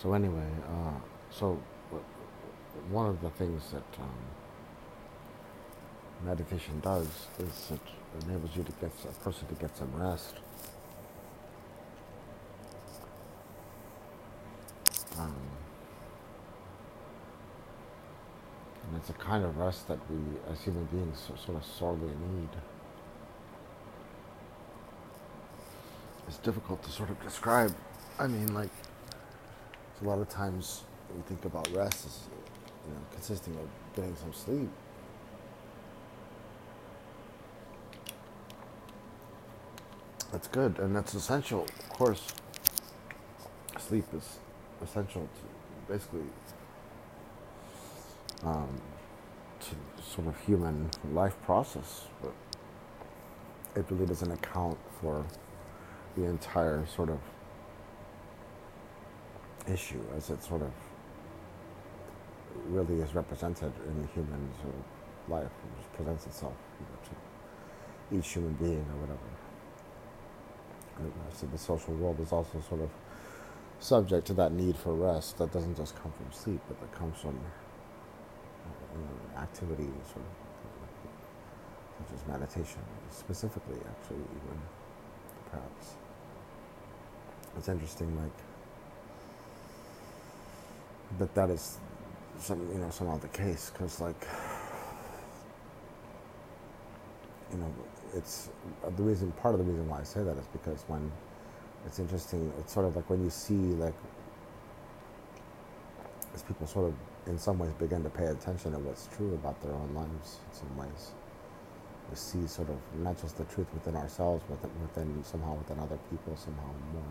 So anyway, uh, so one of the things that um, meditation does is it enables you to get a person to get some rest. Um, and it's a kind of rest that we, as human beings, sort of sorely need. It's difficult to sort of describe. I mean, like, a lot of times we think about rest as you know, consisting of getting some sleep. That's good, and that's essential. Of course, sleep is essential to basically um, to sort of human life process, but it really doesn't account for the entire sort of issue as it sort of really is represented in the human sort of life, it presents itself you know, to each human being or whatever. And uh, so the social world is also sort of subject to that need for rest that doesn't just come from sleep, but that comes from uh, you know, activity, sort of, such as meditation, specifically, actually, even perhaps. It's interesting, like that that is some you know somehow the case because like you know it's uh, the reason part of the reason why I say that is because when it's interesting it's sort of like when you see like as people sort of in some ways begin to pay attention to what's true about their own lives in some ways. We see sort of not just the truth within ourselves but within somehow within other people somehow more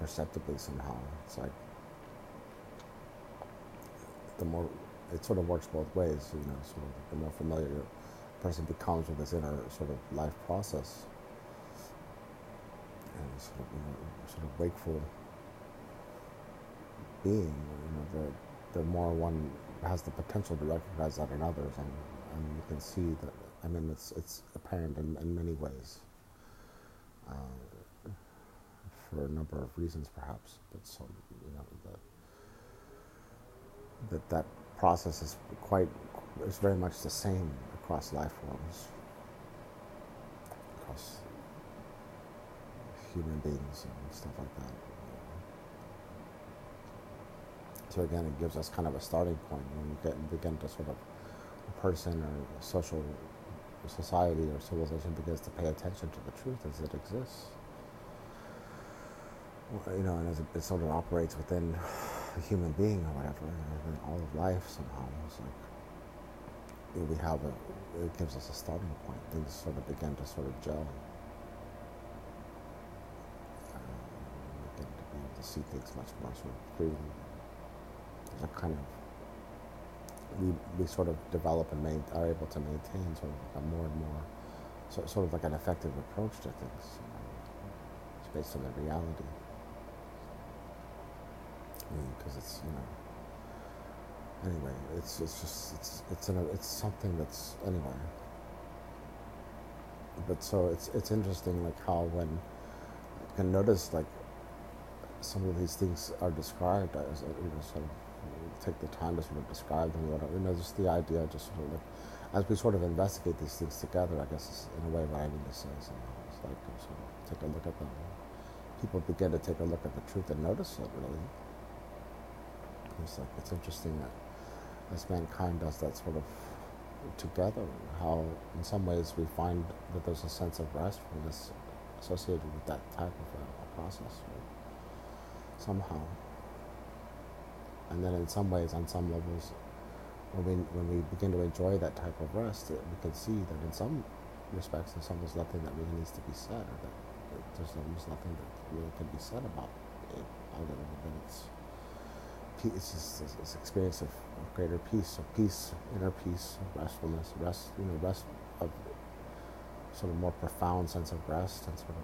perceptibly somehow. It's like the more it sort of works both ways, you know. Of the more familiar a person becomes with this inner sort of life process, and sort of you know, sort of wakeful being, you know, the the more one has the potential to recognize that in others, and, and you can see that. I mean, it's it's apparent in, in many ways. Uh, for a number of reasons, perhaps. But so you know that that that process is quite is very much the same across life forms, across human beings and stuff like that. So again, it gives us kind of a starting point when we get begin to sort of a person or a social society or civilization begins to pay attention to the truth as it exists you know, and as it, sort of operates within a human being or whatever, and all of life somehow. It's like we have a, it gives us a starting point. Things sort of begin to sort of gel. We begin to be able to see things much more sort of. There's a kind of we, we sort of develop and main, are able to maintain sort of a more and more so, sort of like an effective approach to things. It's based on the reality because it's you know. Anyway it's it's just it's it's an, it's something that's anyway. But so it's it's interesting like how when you can notice like some of these things are described as you know sort of take the time to sort of describe them whatever. You know just the idea just sort of like as we sort of investigate these things together I guess is in a way what I need to say so it's like sort of take a look at them. People begin to take a look at the truth and notice it really it's like it's interesting that as mankind does that sort of together, how in some ways we find that there's a sense of restfulness associated with that type of a, process, right? somehow. And then in some ways, on some levels, when we, when we begin to enjoy that type of rest, we can see that in some respects, there's almost nothing that really needs to be said, or that, that there's almost nothing that really can be said about it, other than it's it's just this experience of, of, greater peace, of peace, inner peace, restfulness, rest, you know, rest of sort of more profound sense of rest and sort of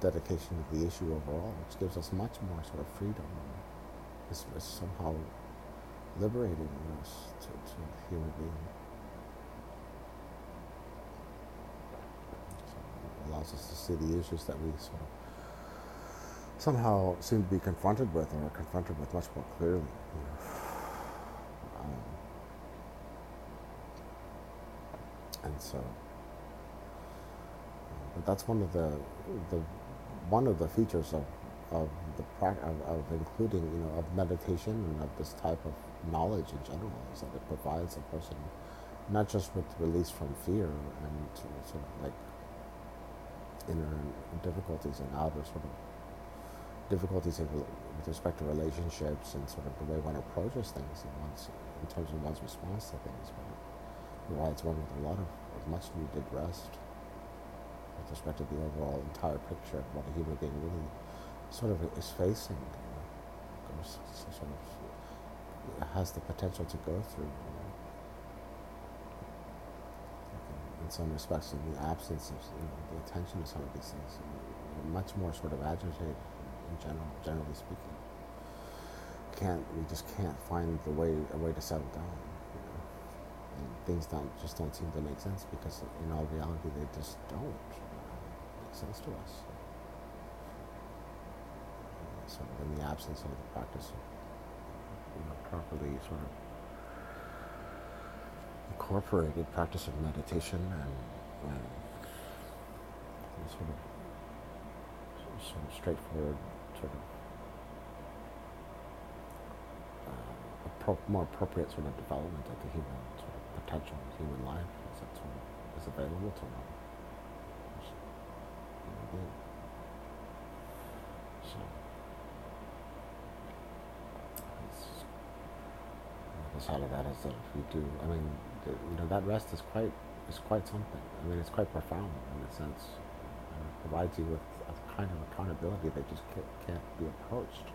dedication to the issue overall, which gives us much more sort of freedom. It's, it's somehow liberating know, to, to human being. So, allows us to see the issues that we sort of somehow seem to be confronted with or confronted with much more clearly. Um, and so, but that's one of the the one of the features of of the of, of including you know of meditation and of this type of knowledge in general is that it provides a person not just with release from fear and sort of like inner difficulties and outer sort of difficulties with respect to relationships and sort of the way one approaches things in, one's, in terms of one's response to things, but it provides one with a lot of, much needed rest with respect to the overall entire picture of what a human being really sort of is facing, you know, sort of has the potential to go through. You know. in some respects, in the absence of you know, the attention to some of these things, much more sort of agitated in general, generally speaking. Can't we just can't find the way a way to settle down? You know? And things don't just don't seem to make sense because in all reality they just don't make sense to us. So in the absence of the practice you know, properly sort of incorporated practice of meditation and, and sort of straightforward sort of uh, more appropriate sort of development of the human sort of potential of human life as it sort of is available to one. So, the side of that is that if we do, I mean, the, you know, that rest is quite is quite something. I mean, it's quite profound in a sense. It provides you with kind of accountability that just can't, can't be approached,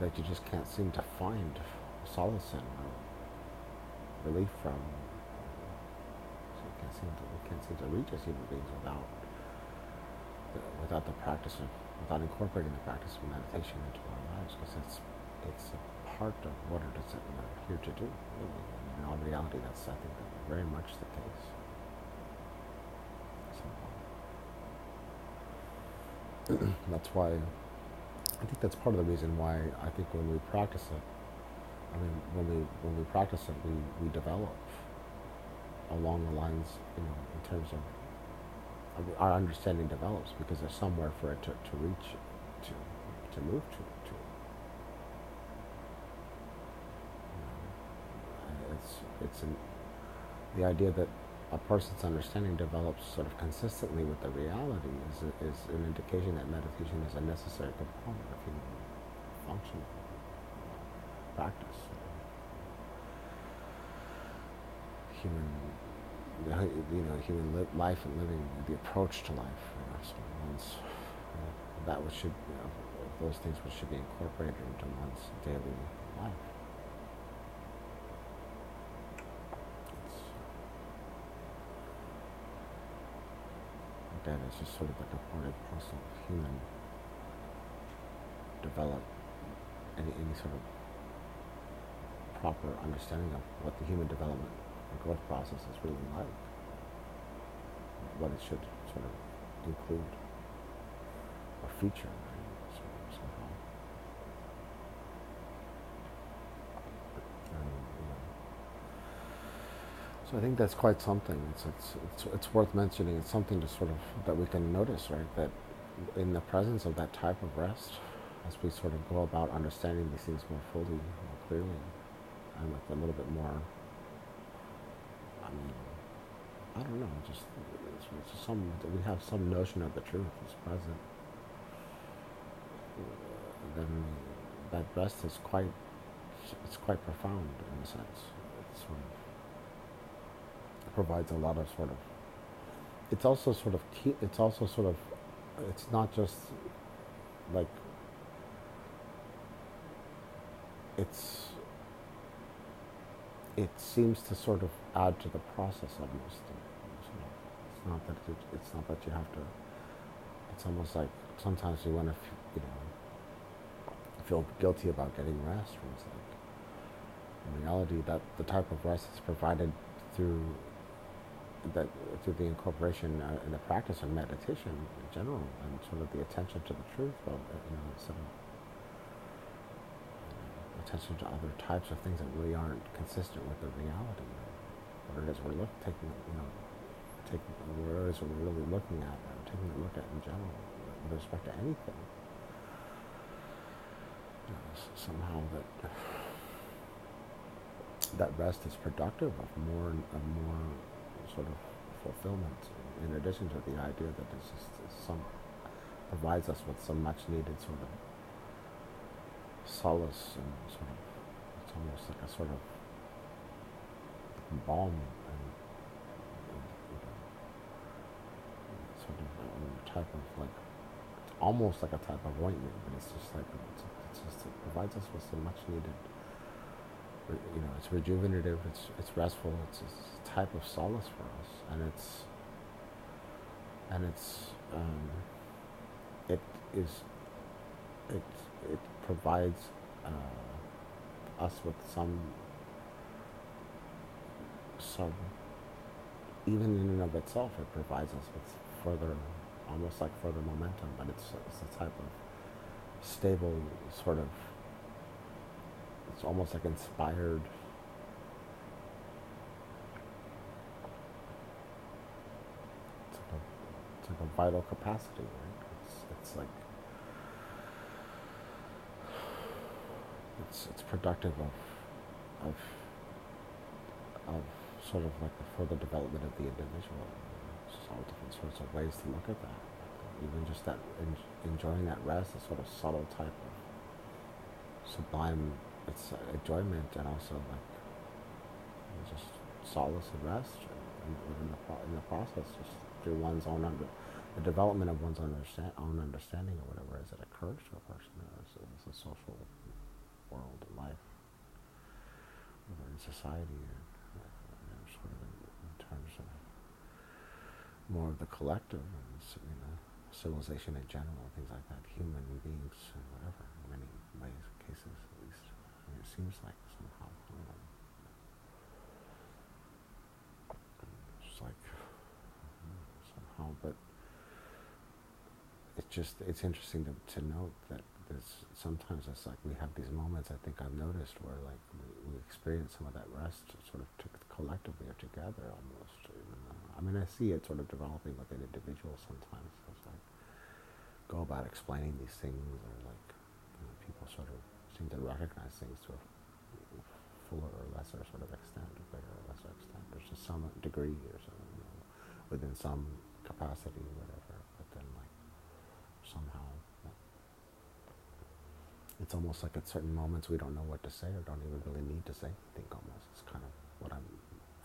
that you just can't seem to find solace in or relief from. So we can't seem to we can't seem to reach as human beings without without the practice of without incorporating the practice of meditation into our lives because it's it's a part of what it is that we're here to do. Really. In all reality, that's I think very much the case. that's why I think that's part of the reason why I think when we practice it, I mean, when we when we practice it, we, we develop along the lines, you know, in terms of our understanding develops because there's somewhere for it to, to reach, to to move to. to. It's it's an, the idea that a person's understanding develops sort of consistently with the reality is, is an indication that meditation is a necessary component of human function, practice. Human, you know, human life and living, the approach to life. You know, so know, that which should, you know, those things which should be incorporated into one's daily life. That is just sort of like a part and parcel of human develop any, any sort of proper understanding of what the human development and growth process is really like, what it should sort of include or feature. So I think that's quite something. It's, it's, it's, it's, worth mentioning. It's something to sort of that we can notice, right? That in the presence of that type of rest, as we sort of go about understanding these things more fully, more clearly, and with a little bit more, I mean, I don't know, just it's, it's some we have some notion of the truth is present. Then that rest is quite, it's quite profound in a sense. It's sort of provides a lot of sort of it's also sort of it's also sort of it's not just like it's it seems to sort of add to the process almost. It's not that it, it's not that you have to. It's almost like sometimes you want to, you know, feel guilty about getting rest. Or it's like in reality that the type of rest is provided through that through the incorporation uh, in the practice of meditation in general and sort of the attention to the truth, but uh, you know, sort of uh, attention to other types of things that really aren't consistent with the reality, what it is we're look, taking, you know, taking what it is we're really looking at, or taking a look at in general with respect to anything. You know, somehow that that rest is productive of more of more sort of fulfillment. In addition to the idea that this is some provides us with some much needed sort of solace and sort of it's almost like a sort of balm and, and know, sort of a type of like almost like a type of ointment, but it's just like it's, it's just it provides us with some much needed you know, it's rejuvenative, it's it's restful, it's, it's a type of solace for us, and it's and it's um, it is it it provides uh, us with some some even in and of itself, it provides us with further, almost like further momentum, but it's, it's a type of stable sort of it's almost like inspired. It's like a, it's like a vital capacity right? It's, it's like it's it's productive of of of sort of like for further development of the individual. There's all different sorts of ways to look at that. Even just that enjoying that rest a sort of subtle type of sublime it's enjoyment and also like just solace and rest and in the, in the process just through one's own under the development of one's understand, own understanding or whatever as it occurs to a person as, as a social world and life. Whether in society or you know, sort of in, in, terms of more of the collective and you know civilization in general things like that human beings and whatever in many ways cases it seems like somehow. It's like mm-hmm, somehow, but it's just it's interesting to, to note that there's sometimes it's like we have these moments. I think I've noticed where like we, we experience some of that rest sort of collectively or together almost. I mean, I see it sort of developing within individuals sometimes. It's like go about explaining these things or like you know, people sort of to recognize things to a fuller or lesser sort of extent, or bigger or lesser extent. There's just some degree or something, you know, within some capacity whatever. But then, like, somehow, it's almost like at certain moments we don't know what to say or don't even really need to say anything almost. It's kind of what I'm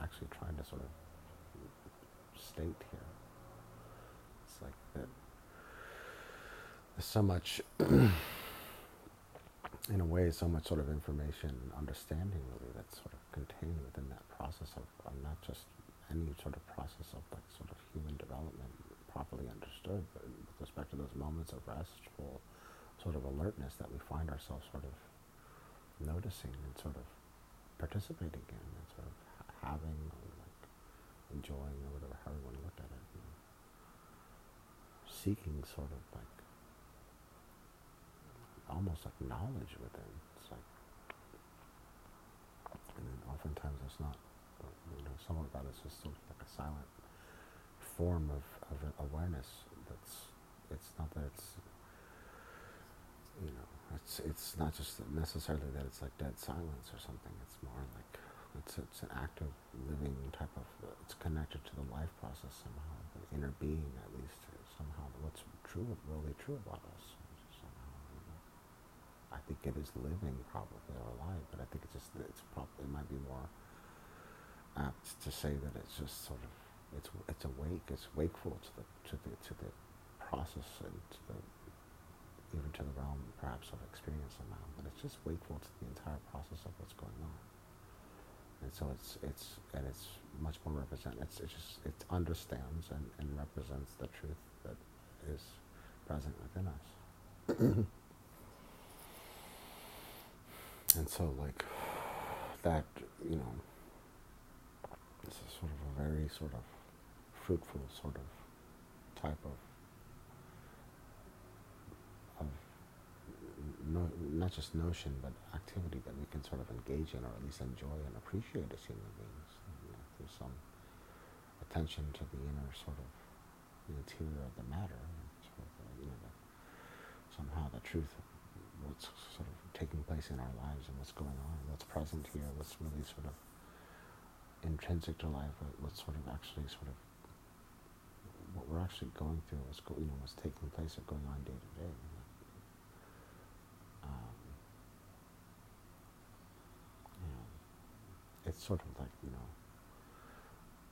actually trying to sort of state here. It's like that there's so much in a way, so much sort of information and understanding really that's sort of contained within that process of, of not just any sort of process of like sort of human development properly understood, but with respect to those moments of restful sort of alertness that we find ourselves sort of noticing and sort of participating in and sort of having or like enjoying or whatever, how you want to look at it. Seeking sort of like almost like knowledge within. It's like, and then oftentimes it's not, you know, some of that is just sort of like a silent form of, of awareness that's, it's not that it's, you know, it's, it's not just necessarily that it's like dead silence or something. It's more like, it's, it's an active living type of, it's connected to the life process somehow, the inner being at least, somehow what's true, really true about us. Think it is living probably or alive, but I think it's just it's probably it might be more apt to say that it's just sort of it's it's awake, it's wakeful to the to the to the process and to the even to the realm perhaps of experience somehow, but it's just wakeful to the entire process of what's going on. And so it's it's and it's much more represent it's, it's just it understands and, and represents the truth that is present within us. And so, like, that, you know, this is sort of a very sort of fruitful sort of type of of no, not just notion but activity that we can sort of engage in or at least enjoy and appreciate as human beings. You know, through some attention to the inner sort of the interior of the matter, sort of, you know, the, somehow the truth what's sort of taking place in our lives and what's going on, what's present here, what's really sort of intrinsic to life, what's sort of actually sort of what we're actually going through, what's go, you know what's taking place or going on day to day. Um, it's sort of like you know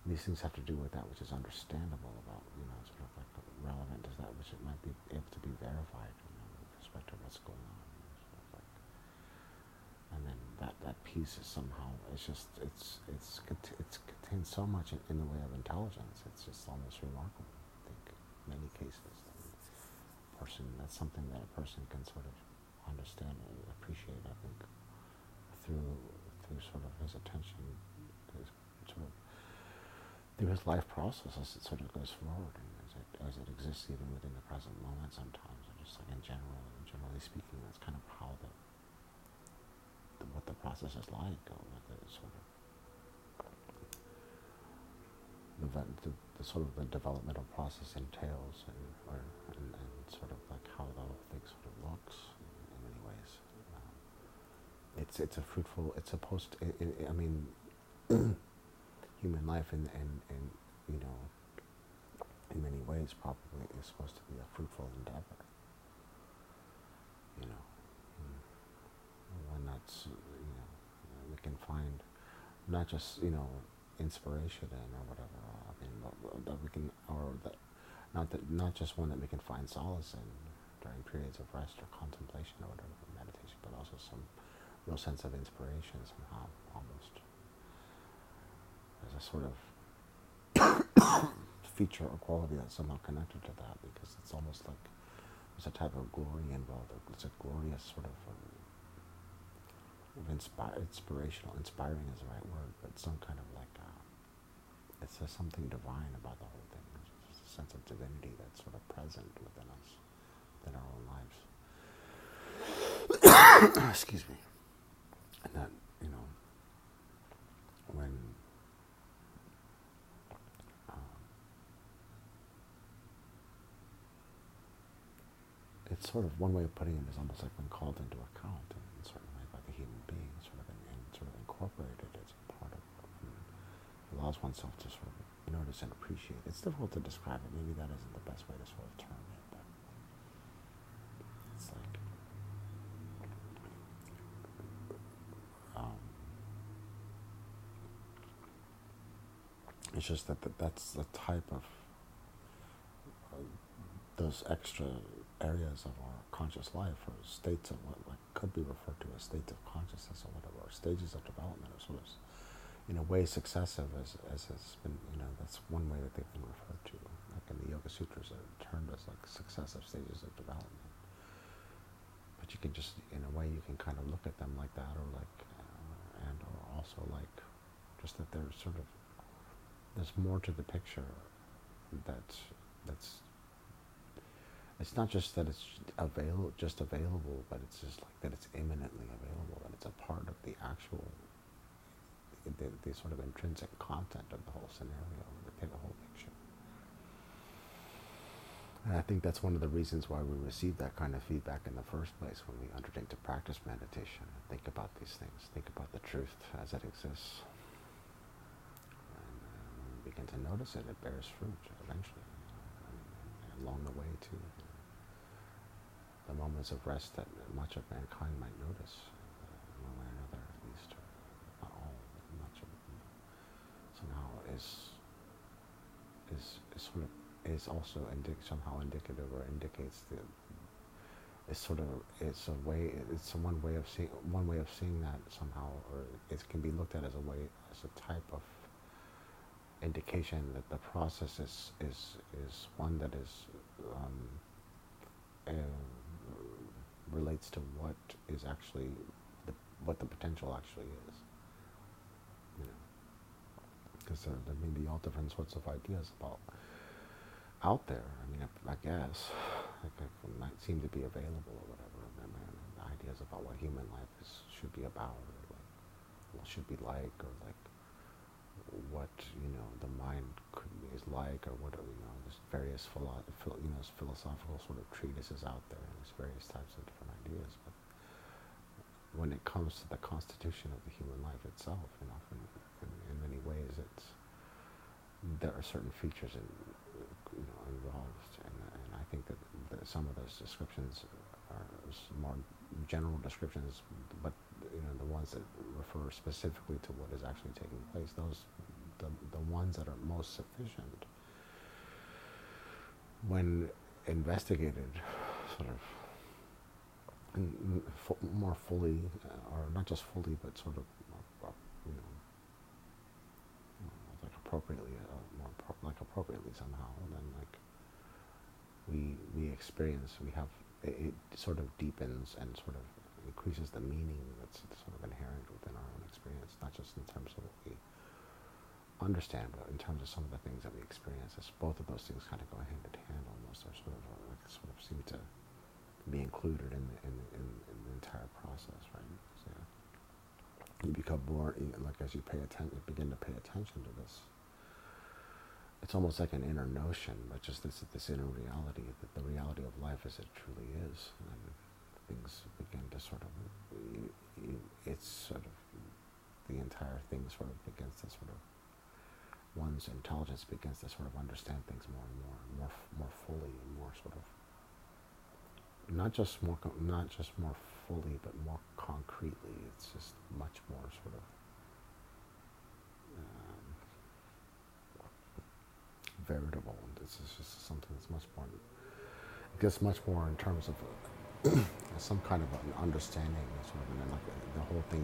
these things have to do with that which is understandable about you know sort of like relevant is that which it might be able to be verified respect to what's going on. Of and then that that piece is somehow it's just it's it's it's contains so much in, in the way of intelligence. It's just almost remarkable. I think in many cases, person that's something that a person can sort of understand and appreciate. I think through through sort of his attention, his sort of through his life process as it sort of goes forward and as it as it exists even within the present moment. Sometimes, just like in general, generally speaking, that's kind of how the, the what the process is like, or what the sort of the, the, the, sort of the developmental process entails and, or, and, and, sort of like how the whole thing sort of looks in, in many ways. Um, it's it's a fruitful. It's supposed. It, it, I mean, human life and, and and you know, in many ways, probably is supposed to be a fruitful endeavor. You know, one that's you know we can find not just you know inspiration in or whatever. I mean, that we can, or that, not that, not just one that we can find solace in during periods of rest or contemplation or whatever, meditation, but also some real sense of inspiration somehow, almost as a sort of feature or quality that's somehow connected to that, because it's almost like there's a type of glory involved. It's a glorious sort of. Um, inspirational, inspiring is the right word, but some kind of like it's just something divine about the whole thing. There's a sense of divinity that's sort of present within us, within our own lives. Excuse me. And that, you know, when um, it's sort of one way of putting it is almost like when called into account in a certain way by the human being, sort of and, and sort of incorporated as allows oneself to sort of notice and appreciate. It's difficult to describe it. Maybe that isn't the best way to sort of term it, but it's like um, it's just that, that that's the type of uh, those extra areas of our conscious life or states of what like could be referred to as states of consciousness or whatever, or stages of development or sort of in a way successive as, as has been, you know, that's one way that they've been referred to. Like in the Yoga Sutras, they're termed as like successive stages of development. But you can just, in a way, you can kind of look at them like that, or like, uh, and or also like, just that there's sort of, there's more to the picture that's, that's, it's not just that it's available, just available, but it's just like that it's imminently available, and it's a part of the actual the, the sort of intrinsic content of the whole scenario, the, whole picture. And I think that's one of the reasons why we receive that kind of feedback in the first place when we undertake to practice meditation and think about these things, think about the truth as it exists. And uh, when we begin to notice it, it bears fruit eventually. and along the way, too. The moments of rest that much of mankind might notice of is also indic- somehow indicative or indicates the it's sort of it's a way it's a one way of seeing one way of seeing that somehow or it can be looked at as a way as a type of indication that the process is is is one that is um, uh, relates to what is actually the, what the potential actually is you know? Because there, there may be all different sorts of ideas about out there. I mean, I, I guess like, it might seem to be available or whatever. And, and ideas about what human life is should be about, or like what should be like, or like what you know the mind could be, is like, or what you know. There's various philo- you know philosophical sort of treatises out there, and there's various types of different ideas, but when it comes to the constitution of the human life itself, you know, in, in, in many ways, it's there are certain features in, you know, involved, and, and I think that, that some of those descriptions are more general descriptions, but you know, the ones that refer specifically to what is actually taking place, those the the ones that are most sufficient when investigated, sort of more fully, uh, or not just fully, but sort of, uh, you know, like appropriately, uh, like appropriately somehow. And then like we we experience, we have it, it, sort of deepens and sort of increases the meaning that's sort of inherent within our own experience, not just in terms of what we understand, but in terms of some of the things that we experience. As both of those things kind of go hand in hand almost, or sort of uh, like sort of seem to be included in the, in, in, in the entire process, right? So you become more like as you pay attention, begin to pay attention to this. It's almost like an inner notion, but just this this inner reality, that the reality of life as it truly is, and things begin to sort of, it's sort of the entire thing sort of begins to sort of one's intelligence begins to sort of understand things more and more, more, more fully, and more sort of not just more not just more fully, but more concretely. It's just much more sort of veritable. This is just something that's much more. It gets much more in terms of some kind of an understanding, sort of, and like the whole thing,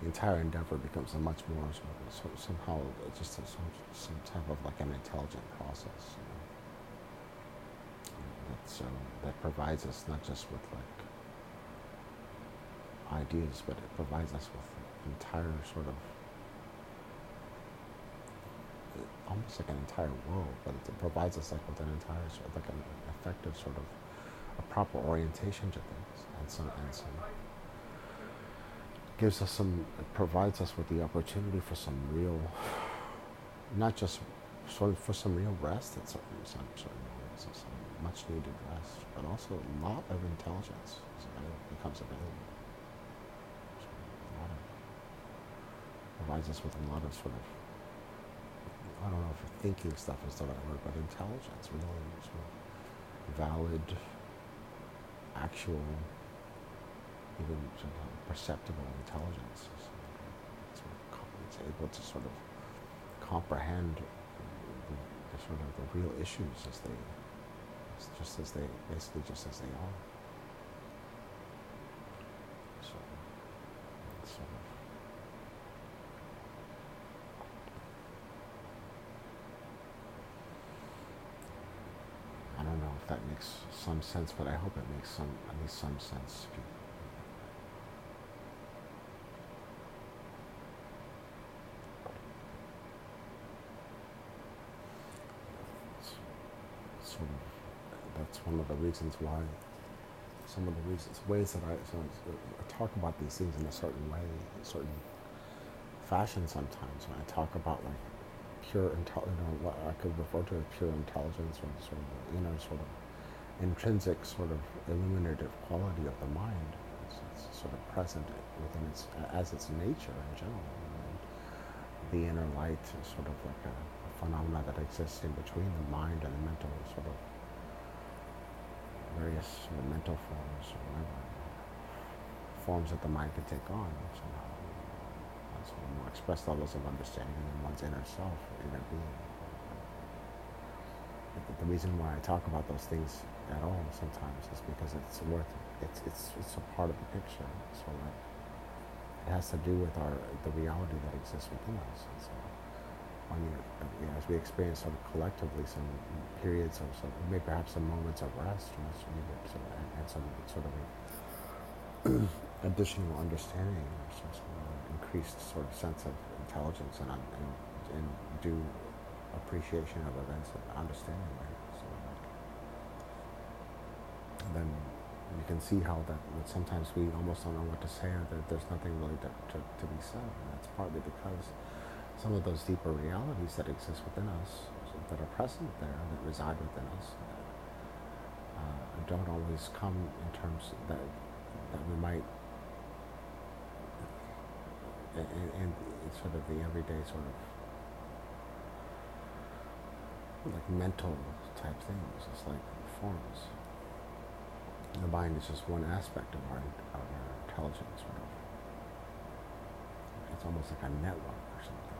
the entire endeavor becomes a much more sort of, so somehow uh, just a, some some type of like an intelligent process. You know? So um, that provides us not just with like ideas, but it provides us with an entire sort of almost like an entire world, but it provides us like with an entire sort of like an effective sort of a proper orientation to things and some and some gives us some it provides us with the opportunity for some real not just sort of for some real rest at certain some certain moments some much needed rest, but also a lot of intelligence becomes available. So a lot of, provides us with a lot of sort of, I don't know if thinking stuff is the right word, but intelligence, really sort of valid, actual, even sort of perceptible intelligence. It's, it's able to sort of comprehend the, the sort of the real issues as they just as they, basically just as they are. So, sort of. I don't know if that makes some sense, but I hope it makes some, at least some sense to of that's one of the reasons why some of the reasons ways that I, so I talk about these things in a certain way, a certain fashion sometimes. When I talk about like pure intel, you know, what I could refer to as pure intelligence or sort of inner sort of intrinsic sort of illuminative quality of the mind. It's, it's sort of present within its as its nature in general. And the inner light is sort of like a, a phenomena that exists in between the mind and the mental sort of various sort of mental forms or whatever forms that the mind can take on somehow. On sort of more expressed levels of understanding in one's inner self, inner being. The reason why I talk about those things at all sometimes is because it's worth it's it's it's a part of the picture. So it has to do with our the reality that exists within us. And so when you, know, as we experience sort of collectively some periods of some, maybe perhaps some moments of rest and, some, and some sort of additional understanding or some sort of increased sort of sense of intelligence and, and in due appreciation of events and understanding them. So then you can see how that, sometimes we almost don't know what to say or that there's nothing really to, to, to be said. And that's partly because some of those deeper realities that exist within us, that are present there, that reside within us, uh, don't always come in terms that that we might, and, and sort of the everyday sort of like mental type things. It's like forms. The mind is just one aspect of our, of our intelligence, of. It's almost like a network or something.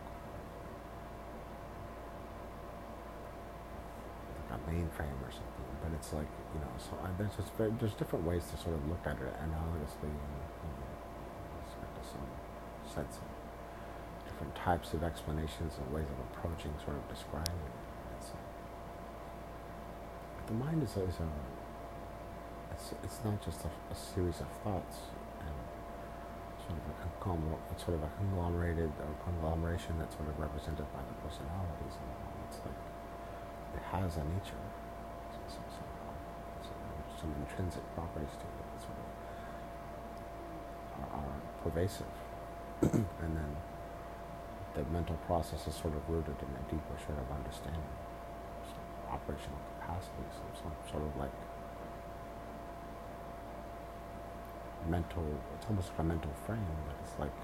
Like a mainframe or something. But it's like, you know, so I, there's just very, there's different ways to sort of look at it analogously and, you know, some sense of different types of explanations and ways of approaching sort of describing it. It's, the mind is a, is a it's, it's not just a, a series of thoughts and sort of a conglomer- sort of a conglomerated or conglomeration that's sort of represented by the personalities. And it's like it has a nature, some, some, some intrinsic properties to it that sort of are, are pervasive, and then the mental process is sort of rooted in a deeper sort of understanding, some operational capacity, some, some sort of like mental, it's almost like a mental frame, but it's like,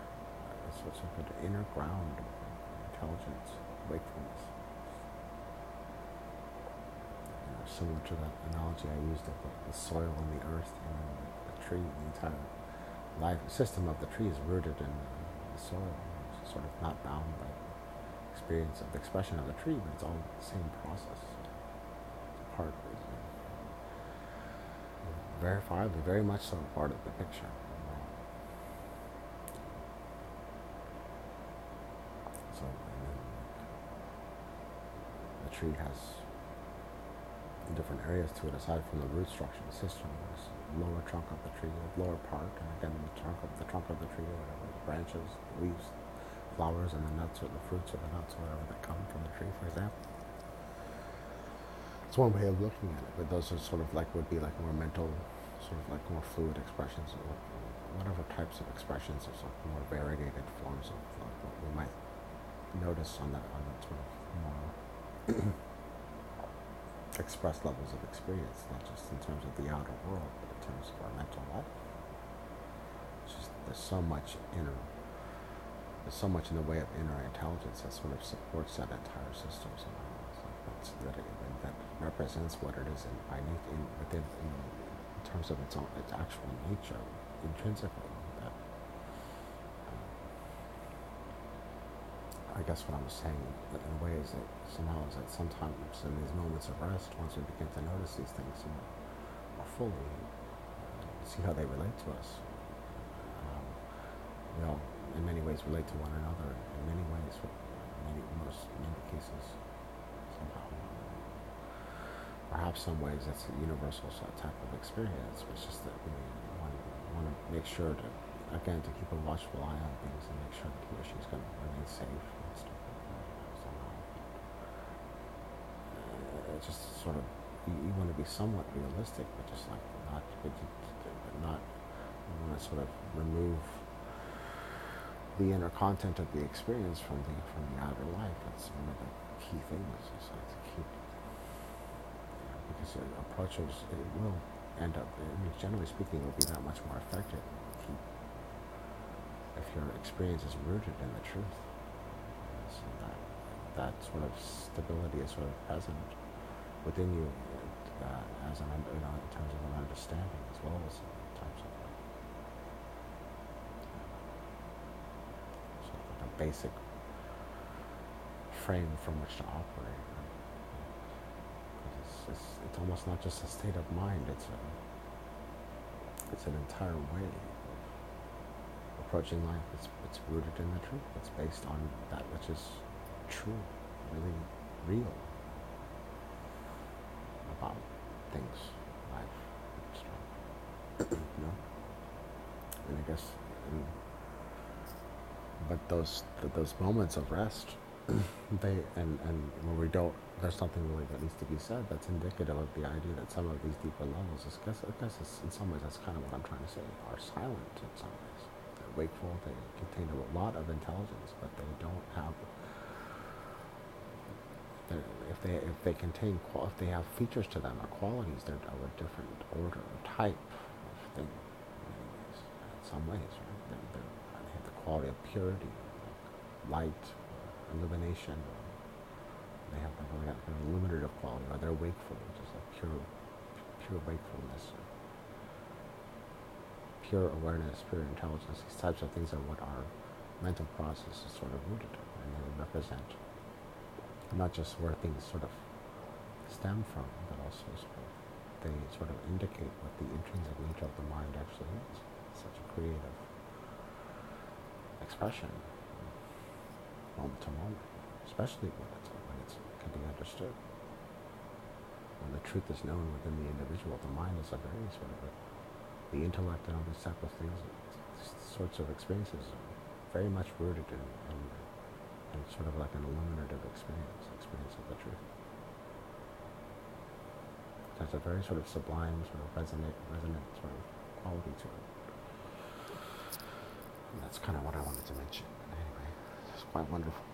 it's, it's like an inner ground of intelligence, wakefulness. You know, similar to that analogy I used of the, the soil and the earth, and the, the tree, the entire life system of the tree is rooted in the soil. It's sort of not bound by experience of the expression of the tree, but it's all the same process. Part of it verifiably, very much so part of the picture. So the tree has different areas to it aside from the root structure, the system. There's the lower trunk of the tree, the lower part, and again the trunk of the trunk of the tree, whatever, the branches, leaves, flowers, and the nuts or the fruits or the nuts whatever that come from the tree, for example. It's one way of looking at it, but those are sort of like would be like more mental, sort of like more fluid expressions, or whatever types of expressions, or sort of more variegated forms of like what we might notice on that on that sort of more expressed levels of experience, not just in terms of the outer world, but in terms of our mental life. It's just there's so much inner, there's so much in the way of inner intelligence that sort of supports that entire system. So that's, that it, that represents what it is in, in within in, in terms of its own its actual nature intrinsically. That um, I guess what I'm saying in a way is that somehow is that sometimes in these moments of rest, once we begin to notice these things more, more fully, uh, see how they relate to us. Um, we all, in many ways, relate to one another. In many ways, in many most many cases, perhaps some ways that's a universal type of experience. But it's just that we want, to make sure to, again, to keep a watchful eye on things and make sure that he or she's going to remain safe and stuff like that. Uh, it's just sort of, you, you, want to be somewhat realistic, but just like not, but not, you want to sort of remove the inner content of the experience from the from the outer life. That's one of the key things. Is like to keep because approaches it will end up, uh, I mean, generally speaking, it will be that much more effective if your experience is rooted in the truth. So that, that sort of stability is sort of present within you uh, as an, you know, in terms of an understanding as well as terms of sort of like a basic frame from which to operate it's, it's almost not just a state of mind, it's, a, it's an entire way of approaching life. It's, it's rooted in the truth. It's based on that which is true, really real about things, life, stuff. you know? And I guess, and, but those those moments of rest they and and when we don't, there's something really that needs to be said that's indicative of the idea that some of these deeper levels, I guess, I guess in some ways that's kind of what I'm trying to say, are silent in some ways. They're wakeful, they contain a lot of intelligence, but they don't have. If they if they contain if they have features to them or qualities, they're of a different order or type of thing. In, some ways, right? They're, they're, they have the quality of purity, like light, illumination. They have like a kind illuminative quality, or they're wakeful, just like pure, pure wakefulness, pure awareness, pure intelligence. These types of things are what our mental process is sort of rooted in, and they represent not just where things sort of stem from, but also sort of they sort of indicate what the intrinsic nature of the mind actually is. such a creative expression moment to moment, especially when it's, when it's can be understood. When the truth is known within the individual, the mind is a very sort of the intellect and all these type of things, sorts of experiences are very much rooted in, in, in sort of like an illuminative experience, experience of the truth. It has a very sort of sublime, sort of resonant, resonant sort of quality to it. And that's kind of what I wanted to mention quite wonderful.